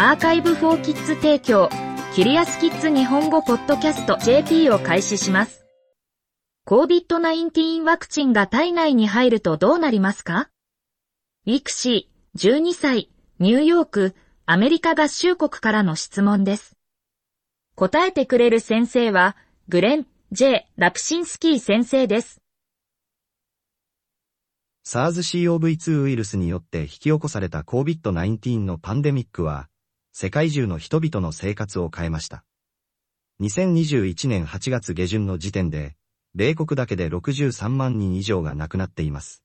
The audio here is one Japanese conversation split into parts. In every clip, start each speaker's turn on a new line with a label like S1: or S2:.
S1: アーカイブフォーキッズ提供、キリアスキッズ日本語ポッドキャスト JP を開始します。COVID-19 ワクチンが体内に入るとどうなりますか？ウィクシー、12歳、ニューヨーク、アメリカ合衆国からの質問です。答えてくれる先生は、グレン、J. ラプシンスキー先生です。
S2: SARS-CoV-2 ウイルスによって引き起こされた COVID-19 のパンデミックは、世界中の人々の生活を変えました。2021年8月下旬の時点で、米国だけで63万人以上が亡くなっています。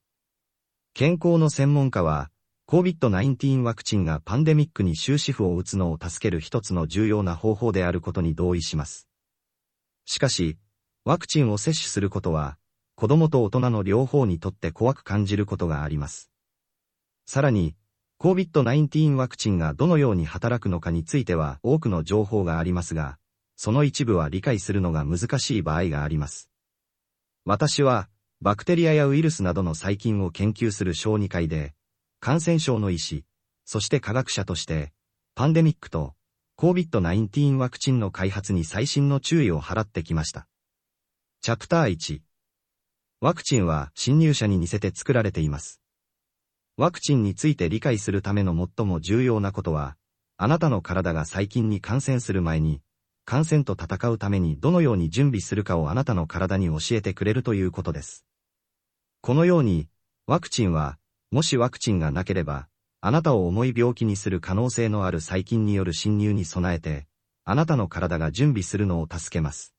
S2: 健康の専門家は、COVID-19 ワクチンがパンデミックに終止符を打つのを助ける一つの重要な方法であることに同意します。しかし、ワクチンを接種することは、子供と大人の両方にとって怖く感じることがあります。さらに、COVID-19 ワクチンがどのように働くのかについては多くの情報がありますが、その一部は理解するのが難しい場合があります。私は、バクテリアやウイルスなどの細菌を研究する小児会で、感染症の医師、そして科学者として、パンデミックと COVID-19 ワクチンの開発に最新の注意を払ってきました。チャプター1ワクチンは侵入者に似せて作られています。ワクチンについて理解するための最も重要なことは、あなたの体が細菌に感染する前に、感染と戦うためにどのように準備するかをあなたの体に教えてくれるということです。このように、ワクチンは、もしワクチンがなければ、あなたを重い病気にする可能性のある細菌による侵入に備えて、あなたの体が準備するのを助けます。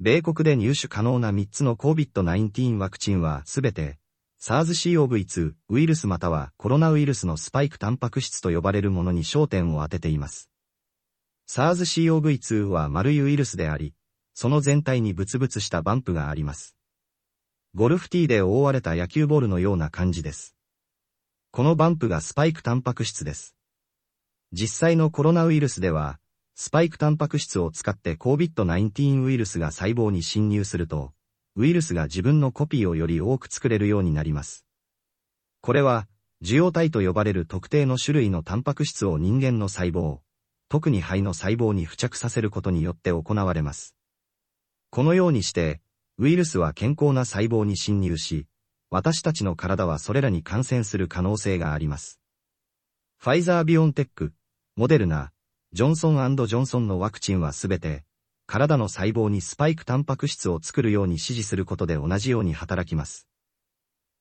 S2: 米国で入手可能な3つの COVID-19 ワクチンはすべて SARS-CoV-2 ウイルスまたはコロナウイルスのスパイクタンパク質と呼ばれるものに焦点を当てています。SARS-CoV-2 は丸いウイルスであり、その全体にブツブツしたバンプがあります。ゴルフティーで覆われた野球ボールのような感じです。このバンプがスパイクタンパク質です。実際のコロナウイルスでは、スパイクタンパク質を使って COVID-19 ウイルスが細胞に侵入すると、ウイルスが自分のコピーをより多く作れるようになります。これは、受容体と呼ばれる特定の種類のタンパク質を人間の細胞、特に肺の細胞に付着させることによって行われます。このようにして、ウイルスは健康な細胞に侵入し、私たちの体はそれらに感染する可能性があります。ファイザービオンテック、モデルナ、ジョンソンジョンソンのワクチンはすべて、体の細胞にスパイクタンパク質を作るように指示することで同じように働きます。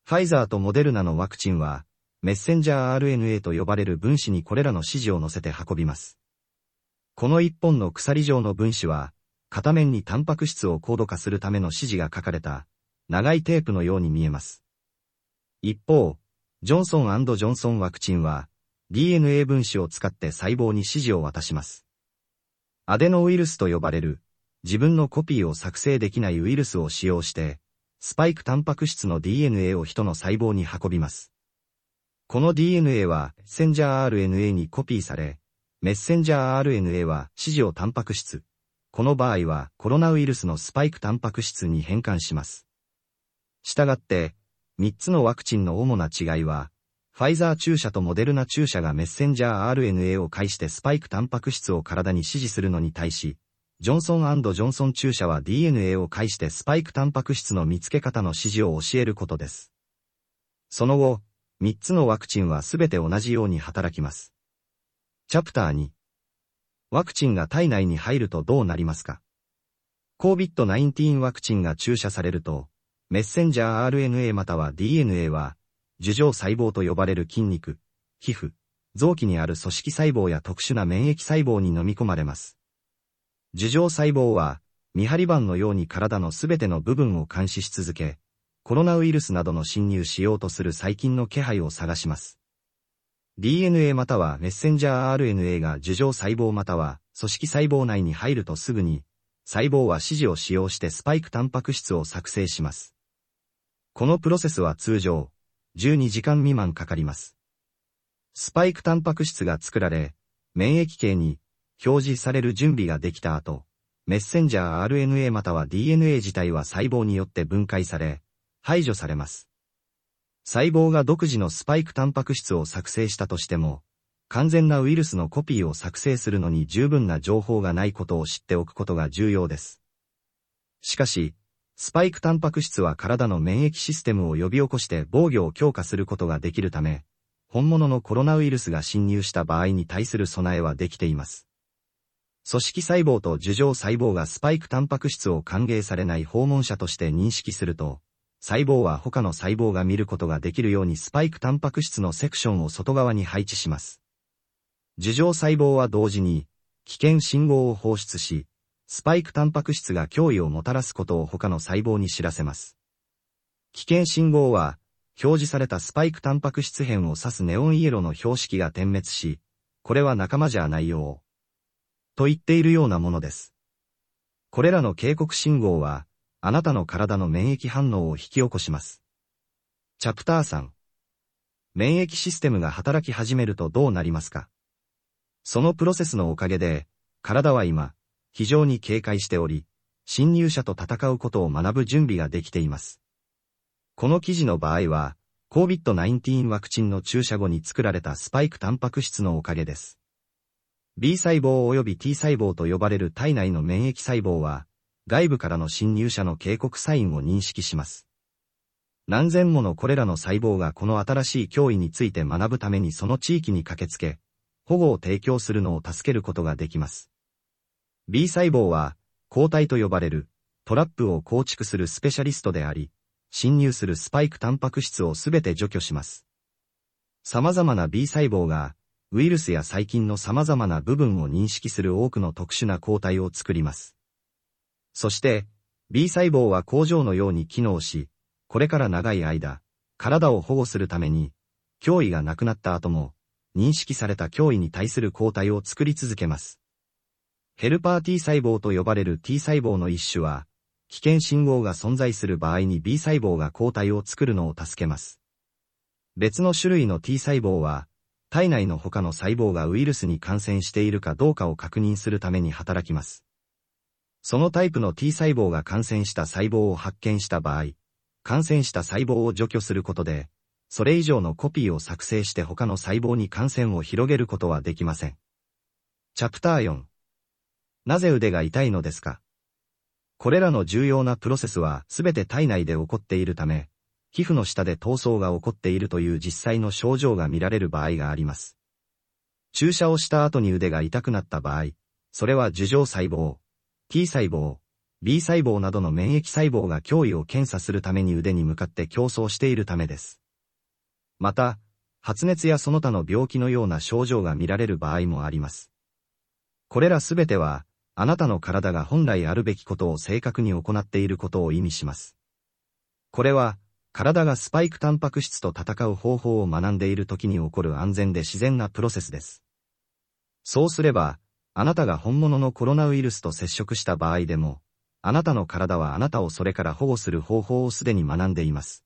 S2: ファイザーとモデルナのワクチンは、メッセンジャー RNA と呼ばれる分子にこれらの指示を乗せて運びます。この一本の鎖状の分子は、片面にタンパク質を高度化するための指示が書かれた、長いテープのように見えます。一方、ジョンソンジョンソンワクチンは、DNA 分子を使って細胞に指示を渡します。アデノウイルスと呼ばれる、自分のコピーを作成できないウイルスを使用して、スパイクタンパク質の DNA を人の細胞に運びます。この DNA は、メッセンジャー RNA にコピーされ、メッセンジャー RNA は指示をタンパク質、この場合はコロナウイルスのスパイクタンパク質に変換します。したがって、3つのワクチンの主な違いは、ファイザー注射とモデルナ注射がメッセンジャー RNA を介してスパイクタンパク質を体に指示するのに対し、ジョンソンジョンソン注射は DNA を介してスパイクタンパク質の見つけ方の指示を教えることです。その後、3つのワクチンはすべて同じように働きます。チャプター2。ワクチンが体内に入るとどうなりますか ?COVID-19 ワクチンが注射されると、メッセンジャー RNA または DNA は樹状細胞と呼ばれる筋肉、皮膚、臓器にある組織細胞や特殊な免疫細胞に飲み込まれます。樹状細胞は、見張り板のように体のすべての部分を監視し続け、コロナウイルスなどの侵入しようとする細菌の気配を探します。DNA またはメッセンジャー RNA が樹状細胞または組織細胞内に入るとすぐに、細胞は指示を使用してスパイクタンパク質を作成します。このプロセスは通常、12時間未満かかります。スパイクタンパク質が作られ、免疫系に表示される準備ができた後、メッセンジャー RNA または DNA 自体は細胞によって分解され、排除されます。細胞が独自のスパイクタンパク質を作成したとしても、完全なウイルスのコピーを作成するのに十分な情報がないことを知っておくことが重要です。しかし、スパイクタンパク質は体の免疫システムを呼び起こして防御を強化することができるため、本物のコロナウイルスが侵入した場合に対する備えはできています。組織細胞と樹状細胞がスパイクタンパク質を歓迎されない訪問者として認識すると、細胞は他の細胞が見ることができるようにスパイクタンパク質のセクションを外側に配置します。樹状細胞は同時に、危険信号を放出し、スパイクタンパク質が脅威をもたらすことを他の細胞に知らせます。危険信号は、表示されたスパイクタンパク質片を指すネオンイエローの標識が点滅し、これは仲間じゃないよう。と言っているようなものです。これらの警告信号は、あなたの体の免疫反応を引き起こします。チャプター3。免疫システムが働き始めるとどうなりますか？そのプロセスのおかげで、体は今、非常に警戒しており、侵入者と戦うことを学ぶ準備ができています。この記事の場合は、COVID-19 ワクチンの注射後に作られたスパイクタンパク質のおかげです。B 細胞及び T 細胞と呼ばれる体内の免疫細胞は、外部からの侵入者の警告サインを認識します。何千ものこれらの細胞がこの新しい脅威について学ぶためにその地域に駆けつけ、保護を提供するのを助けることができます。B 細胞は、抗体と呼ばれる、トラップを構築するスペシャリストであり、侵入するスパイクタンパク質をすべて除去します。様々な B 細胞が、ウイルスや細菌の様々な部分を認識する多くの特殊な抗体を作ります。そして、B 細胞は工場のように機能し、これから長い間、体を保護するために、脅威がなくなった後も、認識された脅威に対する抗体を作り続けます。ヘルパー T 細胞と呼ばれる T 細胞の一種は、危険信号が存在する場合に B 細胞が抗体を作るのを助けます。別の種類の T 細胞は、体内の他の細胞がウイルスに感染しているかどうかを確認するために働きます。そのタイプの T 細胞が感染した細胞を発見した場合、感染した細胞を除去することで、それ以上のコピーを作成して他の細胞に感染を広げることはできません。チャプター4。なぜ腕が痛いのですか？これらの重要なプロセスはすべて体内で起こっているため、皮膚の下で闘争が起こっているという実際の症状が見られる場合があります。注射をした後に腕が痛くなった場合、それは樹状細胞、T 細胞、B 細胞などの免疫細胞が脅威を検査するために腕に向かって競争しているためです。また、発熱やその他の病気のような症状が見られる場合もあります。これらすべては、あなたの体が本来あるべきことを正確に行っていることを意味します。これは、体がスパイクタンパク質と戦う方法を学んでいる時に起こる安全で自然なプロセスです。そうすれば、あなたが本物のコロナウイルスと接触した場合でも、あなたの体はあなたをそれから保護する方法をすでに学んでいます。